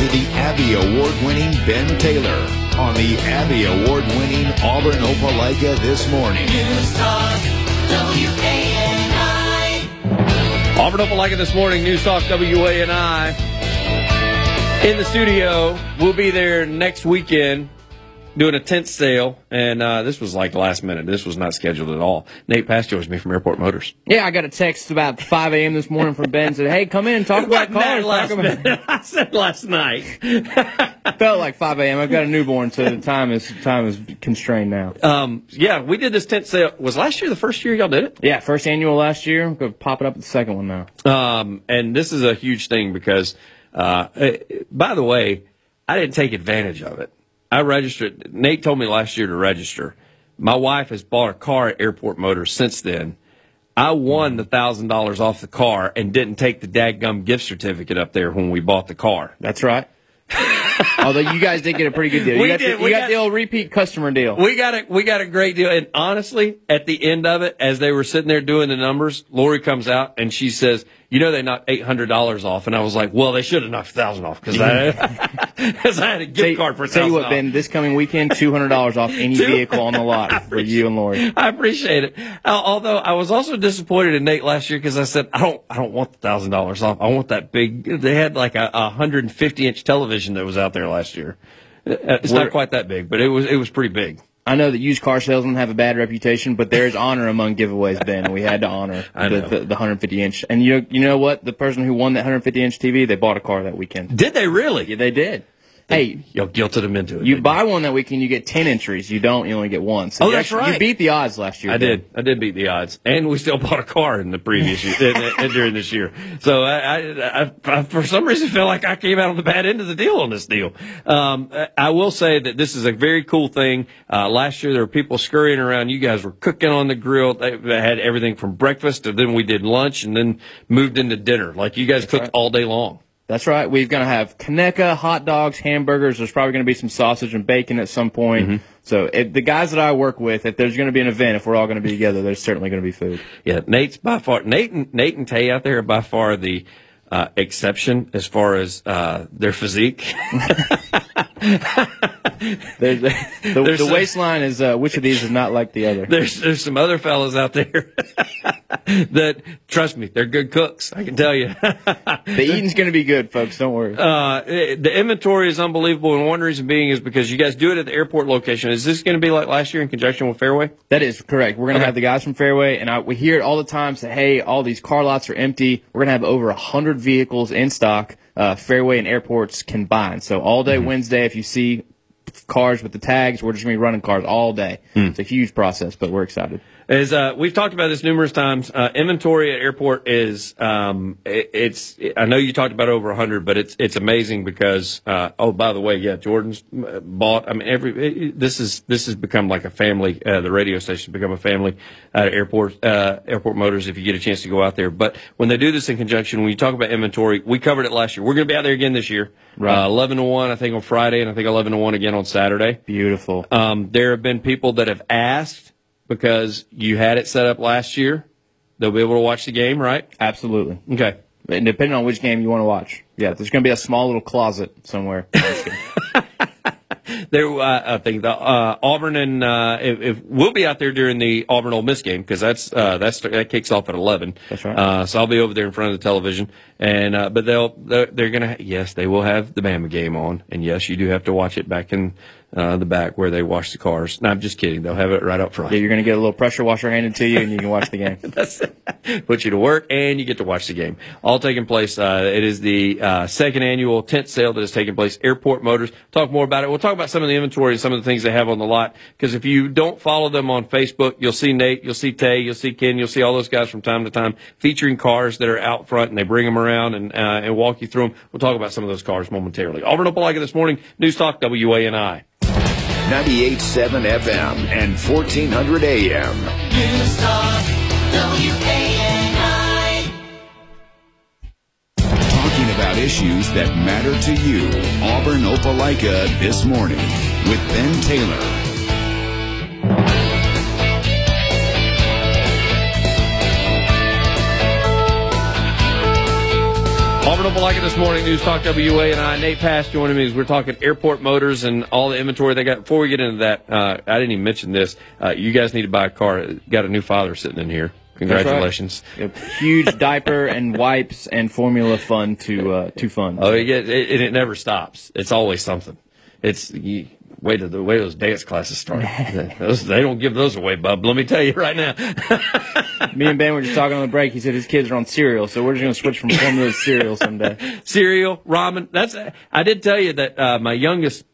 to the Abby Award winning Ben Taylor on the Abby Award winning Auburn Opelika this morning. News Talk, WANI. Auburn Opelika this morning, News Talk WANI. In the studio, we'll be there next weekend doing a tent sale, and uh, this was like last minute. This was not scheduled at all. Nate Pastor was me from Airport Motors. Yeah, I got a text about 5 a.m. this morning from Ben. Said, "Hey, come in talk about cars." last Talk about- I said last night. Felt like 5 a.m. I've got a newborn, so the time is time is constrained now. Um, yeah, we did this tent sale. Was last year the first year y'all did it? Yeah, first annual last year. I'm gonna pop it up at the second one now. Um, and this is a huge thing because, uh, by the way, I didn't take advantage of it. I registered. Nate told me last year to register. My wife has bought a car at Airport Motors since then. I won the thousand dollars off the car and didn't take the dadgum gift certificate up there when we bought the car. That's right. Although you guys did get a pretty good deal. You We got, did, The, we got got- the old repeat customer deal. We got a we got a great deal. And honestly, at the end of it, as they were sitting there doing the numbers, Lori comes out and she says, "You know, they knocked eight hundred dollars off." And I was like, "Well, they should have knocked a thousand off because I, I had a gift Tell- card for Tell you what, Ben, this coming weekend, two hundred dollars off any vehicle on the lot for you and Lori. I appreciate it. Uh, although I was also disappointed in Nate last year because I said I don't I don't want the thousand dollars off. I want that big. They had like a, a hundred and fifty inch television that was out there last year. Uh, It's We're- not quite that big, but it was it was pretty big. I know that used car salesmen have a bad reputation, but there is honor among giveaways, Ben. We had to honor the, the, the 150 inch. And you you know what? The person who won that 150 inch TV, they bought a car that weekend. Did they really? Yeah, they did. Hey, Y'all guilted them into it. you buy one that weekend, you get 10 entries. You don't, you only get one. So Oh, you that's actually- right. You beat the odds last year. I did. I did beat the odds, and we still bought a car in the previous year in- during this year. So I, I, I, I, for some reason, feel like I came out on the bad end of the deal on this deal. Um, I- will say that this is a very cool thing. Uh, last year there were people scurrying around. You guys were cooking on the grill. They, had everything from breakfast and then we did lunch and then moved into dinner. Like you guys cooked right. all day long. That's right. We're going to have Conecuh, hot dogs, hamburgers. There's probably going to be some sausage and bacon at some point. Mm-hmm. So if the guys that I work with, if there's going to be an event, if we're all going to be together, there's certainly going to be food. Yeah, Nate's by far Nate and Nate and Tay out there are by far the uh, exception as far as uh, their physique. There's, the, There's the some- waistline is uh, which of these is not like the other. there's there's some other fellows out there that trust me, they're good cooks. I can tell you. The eating's going to be good, folks. Don't worry. uh, the inventory is unbelievable, and one reason being is because you guys do it at the airport location. Is this going to be like last year in conjunction with Fairway? That is correct. We're going to Okay. have the guys from Fairway, and I, we hear it all the time. Say, hey, all these car lots are empty. We're going to have over hundred vehicles in stock, uh, Fairway and airports combined. So all Mm-hmm. day Wednesday, if you see cars with the tags, we're just going to be running cars all day. Hmm. It's a huge process, but we're excited. As uh, we've talked about this numerous times, uh, inventory at airport is um, it, it's. I know you talked about over hundred, but it's it's amazing because uh, oh by the way, yeah, Jordan's uh, bought. I mean, every it, this is this has become like a family. Uh, the radio station has become a family at airport uh, airport motors. If you get a chance to go out there, but when they do this in conjunction, when you talk about inventory, we covered it last year. We're going to be out there again this year. Right. Uh, Eleven to one, I think on Friday, and I think eleven to one again on Saturday. Beautiful. Um, there have been people that have asked because you had it set up last year. They'll be able to watch the game, right? Absolutely. Okay. And depending on which game you want to watch. Yeah, there's going to be a small little closet somewhere. There, uh, I think the uh, Auburn and uh, if, if we'll be out there during the Auburn Ole Miss game because that's uh, that's that kicks off at eleven. That's right. Uh, so I'll be over there in front of the television, and uh, but they'll they're, they're gonna yes they will have the Bama game on, and yes you do have to watch it back in uh, the back where they wash the cars. No, I'm just kidding. They'll have it right up front. yeah, you're going to get a little pressure washer handed to you, and you can watch the game. That's put you to work, and you get to watch the game. All taking place. Uh, it is the uh, second annual tent sale that is taking place. Airport Motors. Talk more about it. We'll talk about some of the inventory and some of the things they have on the lot. Because if you don't follow them on Facebook, you'll see Nate, you'll see Tay, you'll see Ken, you'll see all those guys from time to time featuring cars that are out front, and they bring them around and uh, and walk you through them. We'll talk about some of those cars momentarily. Auburn Opelika this morning. News Talk WANI. 98.7 FM and 1400 AM. News Talk, WANI. Issues that matter to you. Auburn Opelika this morning with Ben Taylor. Auburn Opelika this morning, News Talk WANI, Nate Pass, joining me as we're talking airport motors and all the inventory they got. Before we get into that, uh, I didn't even mention this. Uh, you guys need to buy a car. Got a new father sitting in here. Congratulations. A huge diaper and wipes and formula fund to uh, to fund. Oh, it, it, it, it never stops. It's always something. It's you, wait till the way those dance classes start. those, they don't give those away, bub. Let me tell you right now. Me and Ben were just talking on the break. He said his kids are on cereal, so we're just going to switch from formula to cereal someday. Cereal, ramen. That's. I did tell you that uh, my youngest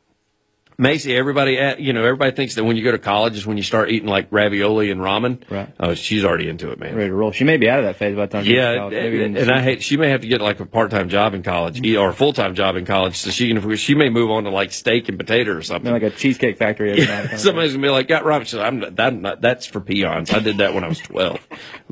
Macy, everybody, at, you know, everybody thinks that when you go to college is when you start eating like ravioli and ramen. Right. Oh, she's already into it, man. Ready to roll. She may be out of that phase by the time. she gets to Yeah, and, and I hate. She may have to get like a part-time job in college or a full-time job in college, so she can. She may move on to like steak and potato or something. like a cheesecake factory. Every night kind Somebody's gonna be like, "Got ramen." She's like, I'm not, that, not, that's for peons. I did that when I was 12.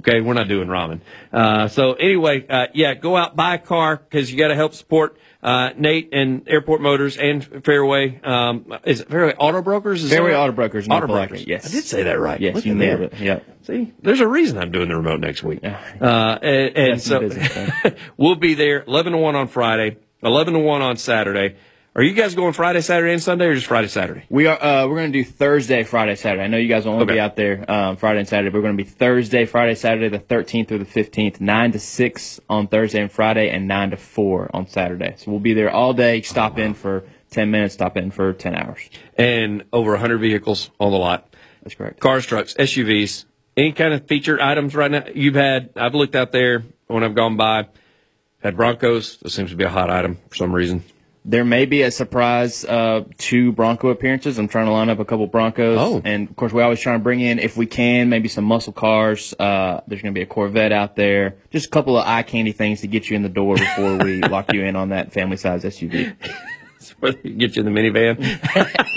Okay, we're not doing ramen. Uh, so anyway, uh, yeah, go out buy a car because you got to help support uh, Nate and Airport Motors and Fairway. Um, is it Fairway Auto Brokers? Is Fairway? Auto Brokers Auto Brokers. yes. I did say that right. Yes, Look you nailed it. Yeah. See, there's a reason I'm doing the remote next week. Uh, and, and so business, we'll be there 11 to 1 on Friday, 11 to 1 on Saturday. Are you guys going Friday, Saturday, and Sunday, or just Friday, Saturday? We are. Uh, we're going to do Thursday, Friday, Saturday. I know you guys will only Okay. be out there um, Friday and Saturday. But we're going to be Thursday, Friday, Saturday, the 13th through the 15th, nine to six on Thursday and Friday, and nine to four on Saturday. So we'll be there all day. Stop in for 10 minutes. Stop in for 10 hours. And over 100 vehicles on the lot. That's correct. Cars, trucks, SUVs, any kind of featured items right now. You've had, I've looked out there when I've gone by, had Broncos. That seems to be a hot item for some reason. There may be a surprise uh, two Bronco appearances. I'm trying to line up a couple Broncos. Oh. And of course, we always try to bring in, if we can, maybe some muscle cars. Uh, there's going to be a Corvette out there. Just a couple of eye candy things to get you in the door before we lock you in on that family size SUV. Get you in the minivan.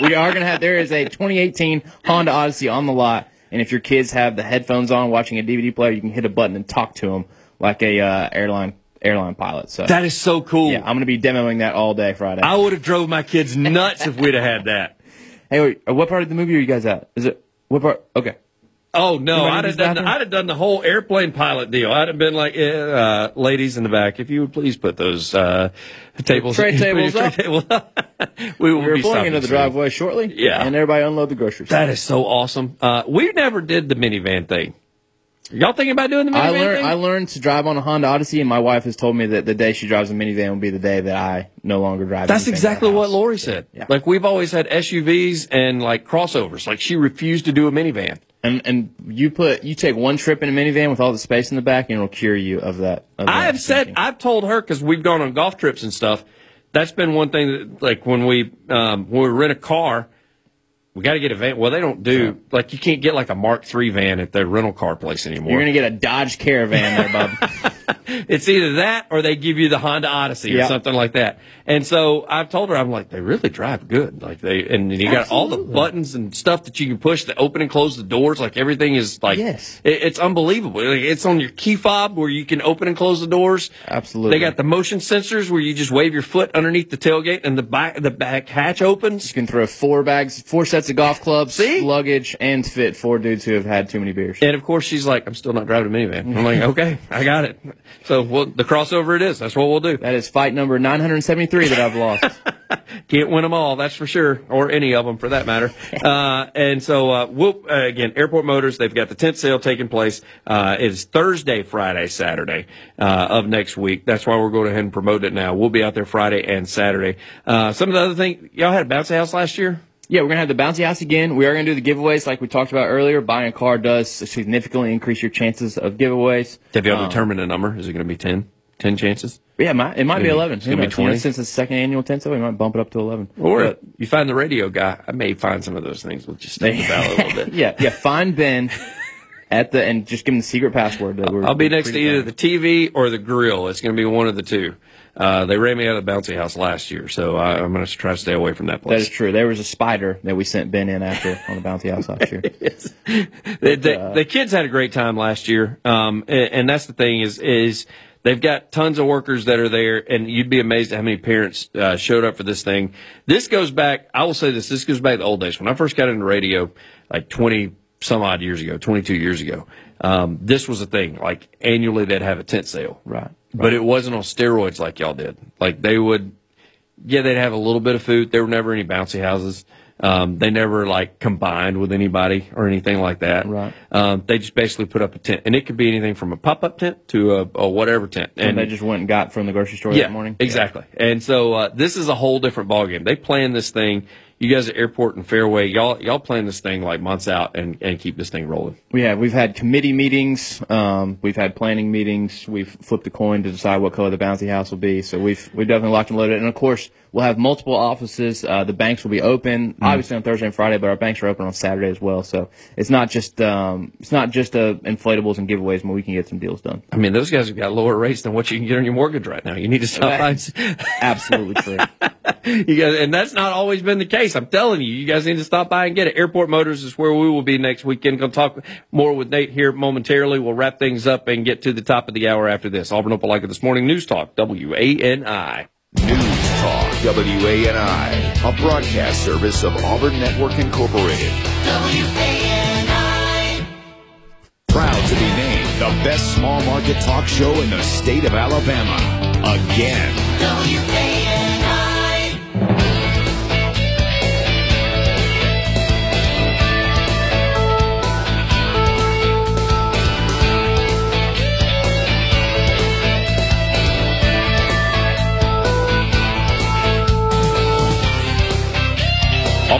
we are going to have, there is a 2018 Honda Odyssey on the lot. And if your kids have the headphones on watching a DVD player, you can hit a button and talk to them like a uh, airline airline pilot. So that is so cool. yeah, I'm going to be demoing that all day Friday. I would have drove my kids nuts if we'd have had that. Hey, wait, uh, what part of the movie are you guys at? Is it what part? Okay. Oh no, I'd have done. I'd have done the whole airplane pilot deal. I'd have been like, eh, uh, ladies in the back, if you would please put those uh, tables, Tray tables tray up. tables up. we will We're be pulling into the soon. driveway shortly. Yeah. And everybody unload the groceries. That is so awesome. Uh, we never did the minivan thing. Y'all thinking about doing the minivan I learned thing? I learned to drive on a Honda Odyssey, and my wife has told me that the day she drives a minivan will be the day that I no longer drive. That's exactly what. Lori said. Yeah. Like we've always had SUVs and like crossovers. Like she refused to do a minivan. And and you put you take one trip in a minivan with all the space in the back, and it'll cure you of that. Of I have said. I've told her because we've gone on golf trips and stuff. That's been one thing that, like, when we um, when we rent a car, we got to get a van. Well, they don't do like you can't get like a Mark III van at the rental car place anymore. you're gonna get a Dodge Caravan there, Bob. it's either that or they give you the Honda Odyssey or something like that. And so I've told her, I'm like, they really drive good. Like they, and you got all the buttons and stuff that you can push to open and close the doors. Like everything is like, Yes. it- it's unbelievable. Like, it's on your key fob where you can open and close the doors. Absolutely. They got the motion sensors where you just wave your foot underneath the tailgate and the back, the back hatch opens. You can throw four bags, four sets of golf clubs, See? luggage, and fit four dudes who have had too many beers. And of course, she's like, I'm still not driving a minivan. I'm like, okay, I got it. So well, the crossover it is. That's what we'll do. That is fight number 973 that I've lost. Can't win them all, that's for sure, or any of them for that matter. uh, and so, uh, we'll, uh, again, Airport Motors, they've got the tent sale taking place. Uh, it's Thursday, Friday, Saturday, uh, of next week. That's why we're going ahead and promote it now. We'll be out there Friday and Saturday. Uh, some of the other things, y'all had a bouncy house last year? Yeah, we're gonna have the bouncy house again. We are gonna do the giveaways like we talked about earlier. Buying a car does significantly increase your chances of giveaways. Have y'all Um, determined a number? Is it going to be 10? 10 chances? Yeah, it might, it might be 11. it's gonna be knows? You know, 20? since it's the second annual tent sale, we might bump it up to 11. Or But- you find the radio guy, I may find some of those things. We'll just think about a little bit. yeah, yeah. Find Ben at the and just give him the secret password. That we're, I'll be we're next to either the TV or the grill. It's going to be one of the two. Uh, they ran me out of the bouncy house last year, so I, I'm going to try to stay away from that place. That is true. There was a spider that we sent Ben in after on the bouncy house last year. the, the, the kids had a great time last year, um, and, and that's the thing is is they've got tons of workers that are there, and you'd be amazed at how many parents uh, showed up for this thing. This goes back. I will say this. This goes back to the old days when I first got into radio, like twenty some odd years ago, twenty two years ago. Um, this was a thing. Like annually, they'd have a tent sale. Right. But it wasn't on steroids like y'all did. Like they would, yeah, they'd have a little bit of food. There were never any bouncy houses. Um, they never like combined with anybody or anything like that. Right. Um, they just basically put up a tent, and it could be anything from a pop up tent to a, a whatever tent. And they just went and got from the grocery store yeah, that morning. exactly. And so uh, this is a whole different ballgame. They plan this thing. You guys at Airport and Fairway, y'all y'all plan this thing like months out and, and keep this thing rolling. We have we've had committee meetings, um, we've had planning meetings, we've flipped a coin to decide what color the bouncy house will be. So we've we've definitely locked and loaded, and of course we'll have multiple offices. Uh, the banks will be open, obviously on Thursday and Friday, but our banks are open on Saturday as well. So it's not just um, it's not just uh, inflatables and giveaways, but we can get some deals done. I mean, those guys have got lower rates than what you can get on your mortgage right now. You need to stop. Absolutely true. you guys, and that's not always been the case. I'm telling you, you guys need to stop by and get it. Airport Motors is where we will be next weekend. Going to talk more with Nate here momentarily. We'll wrap things up and get to the top of the hour after this. Auburn Opelika this morning news talk WANI. News Talk WANI, a broadcast service of Auburn Network Incorporated. W-A-N-I. Proud to be named the best small market talk show in the state of Alabama. Again. W-A-N-I.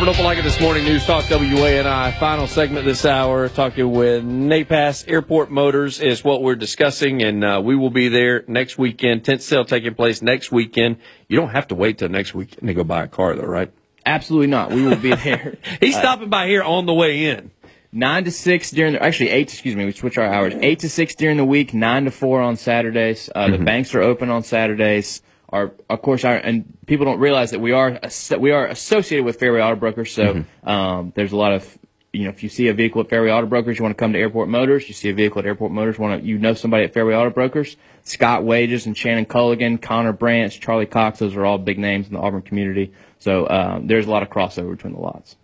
Auburn Opelika this morning news talk WANI. Final segment this hour talking with Nate Pass. Airport Motors is what we're discussing, and uh, we will be there next weekend. Tent sale taking place next weekend. You don't have to wait till next weekend to go buy a car, though, right? Absolutely not. We will be there. He's stopping by here on the way in. nine to six during the actually eight. Excuse me, we switch our hours. Eight to six during the week, nine to four on Saturdays. Uh, The banks are open on Saturdays. Our, of course, our and people don't realize that we are we are associated with Fairway Auto Brokers. So um, there's a lot of you know if you see a vehicle at Fairway Auto Brokers, you want to come to Airport Motors. You see a vehicle at Airport Motors, want to you know somebody at Fairway Auto Brokers. Scott Wages and Shannon Culligan, Connor Branch, Charlie Cox. Those are all big names in the Auburn community. So um, there's a lot of crossover between the lots.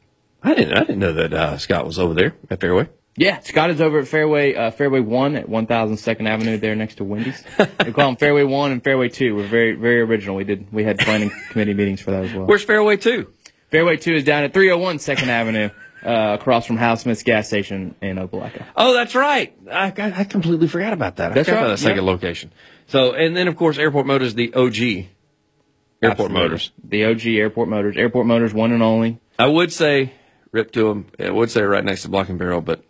I didn't. I didn't know that uh, Scott was over there at Fairway. Yeah, Scott is over at Fairway uh, Fairway One at One Thousand Second Avenue there next to Wendy's. we call them Fairway One and Fairway Two. We're very very original. We did we had planning committee meetings for that as well. Where's Fairway Two? Fairway Two is down at 301 Second Avenue, uh, across from House Smith's gas station in Opelika. Oh, that's right. I, I, I completely forgot about that. I That's forgot about right, that second yeah. location. So, and then of course, Airport Motors, the OG. Airport Absolutely. Motors. the OG Airport Motors, Airport Motors one and only. I would say rip to them. I would say right next to Block and Barrel, but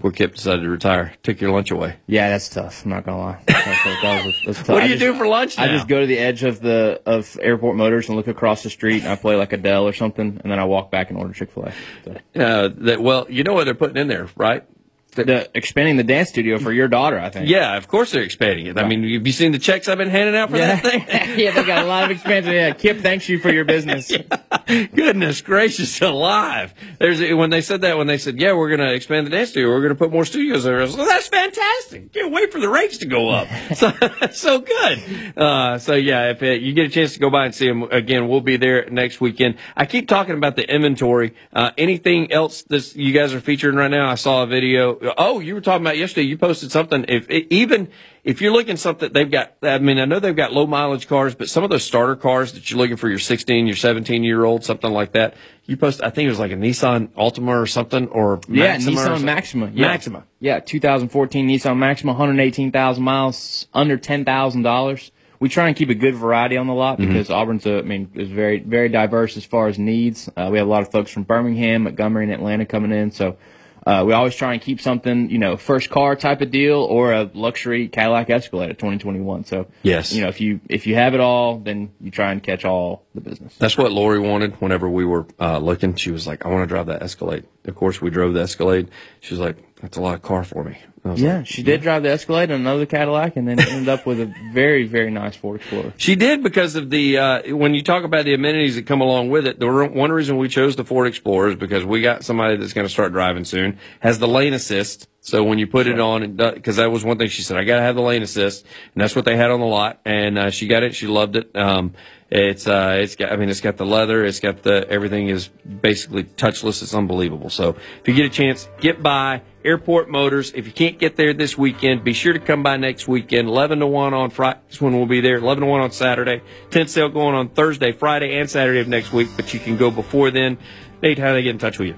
poor Kip decided to retire. Took your lunch away. Yeah, that's tough. I'm not gonna lie. That, was- that's tough. What do you just- do for lunch now? I just go to the edge of the of Airport Motors and look across the street, and I play like Adele or something, and then I walk back and order Chick Fil A. So. Uh, that, well, you know what they're putting in there, right? The expanding the dance studio for your daughter, I think. Yeah, of course they're expanding it. I mean, have you seen the checks I've been handing out for Yeah, that thing? yeah, they got a lot of expansion. Yeah, Kip, thanks you for your business. Goodness gracious alive. There's when they said that when they said, "Yeah, we're going to expand the dance studio. We're going to put more studios there." I was like, "That's fantastic. Can't wait for the rates to go up." so so good. Uh, so yeah, if uh, you get a chance to go by and see them again, we'll be there next weekend. I keep talking about the inventory. Uh, anything else that you guys are featuring right now? I saw a video. Oh, you were talking about yesterday. You posted something. If even if you're looking something, they've got. I mean, I know they've got low mileage cars, but some of those starter cars that you're looking for your 16, your 17 year old, something like that. You post. I think it was like a Nissan Altima or something, or Yeah, Maxima or Nissan something. Maxima. Yeah. Maxima. Yeah, 2014 Nissan Maxima, 118,000 miles, under $10,000. We try and keep a good variety on the lot Mm-hmm. because Auburn's, a, I mean, is very, very diverse as far as needs. Uh, we have a lot of folks from Birmingham, Montgomery, and Atlanta coming in. So, uh, we always try and keep something, you know, first car type of deal or a luxury Cadillac Escalade at 2021. So, Yes. you know, if you, if you have it all, then you try and catch all the business. That's what Lori wanted whenever we were uh, looking. She was like, I want to drive that Escalade. Of course, we drove the Escalade. She was like, that's a lot of car for me. Yeah, like, she did drive the Escalade and another Cadillac and then ended up with a very, very nice Ford Explorer. She did because of the uh, when you talk about the amenities that come along with it. The re- one reason we chose the Ford Explorer is because we got somebody that's going to start driving soon. Has the lane assist, so when you put it on, because that was one thing she said, I got to have the lane assist, and that's what they had on the lot, and uh, she got it. She loved it. Um, it's uh, it's got. I mean, it's got the leather. It's got the everything is basically touchless. It's unbelievable. So if you get a chance, get by, Airport Motors. If you can't get there this weekend, be sure to come by next weekend. 11 to 1 on Friday is when we'll be there. 11 to 1 on Saturday. Tent sale going on Thursday, Friday, and Saturday of next week, but you can go before then. Nate, how do they get in touch with you?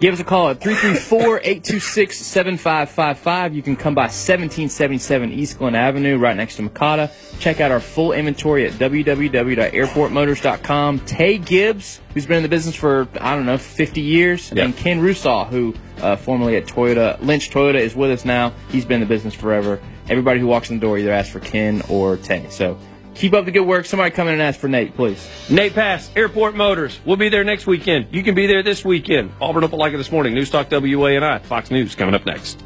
Give us a call at 334-826-7555. You can come by 1777 East Glenn Avenue, right next to Makata. Check out our full inventory at www.airportmotors.com. Tay Gibbs, who's been in the business for, I don't know, 50 years, Yeah. and Ken Rusaw, who uh, formerly at Toyota, Lynch Toyota, is with us now. He's been in the business forever. Everybody who walks in the door either asks for Ken or Tay. So keep up the good work. Somebody come in and ask for Nate, please. Nate Pass, Airport Motors. We'll be there next weekend. You can be there this weekend. Auburn Opelika this morning. News Talk WANI. Fox News coming up next.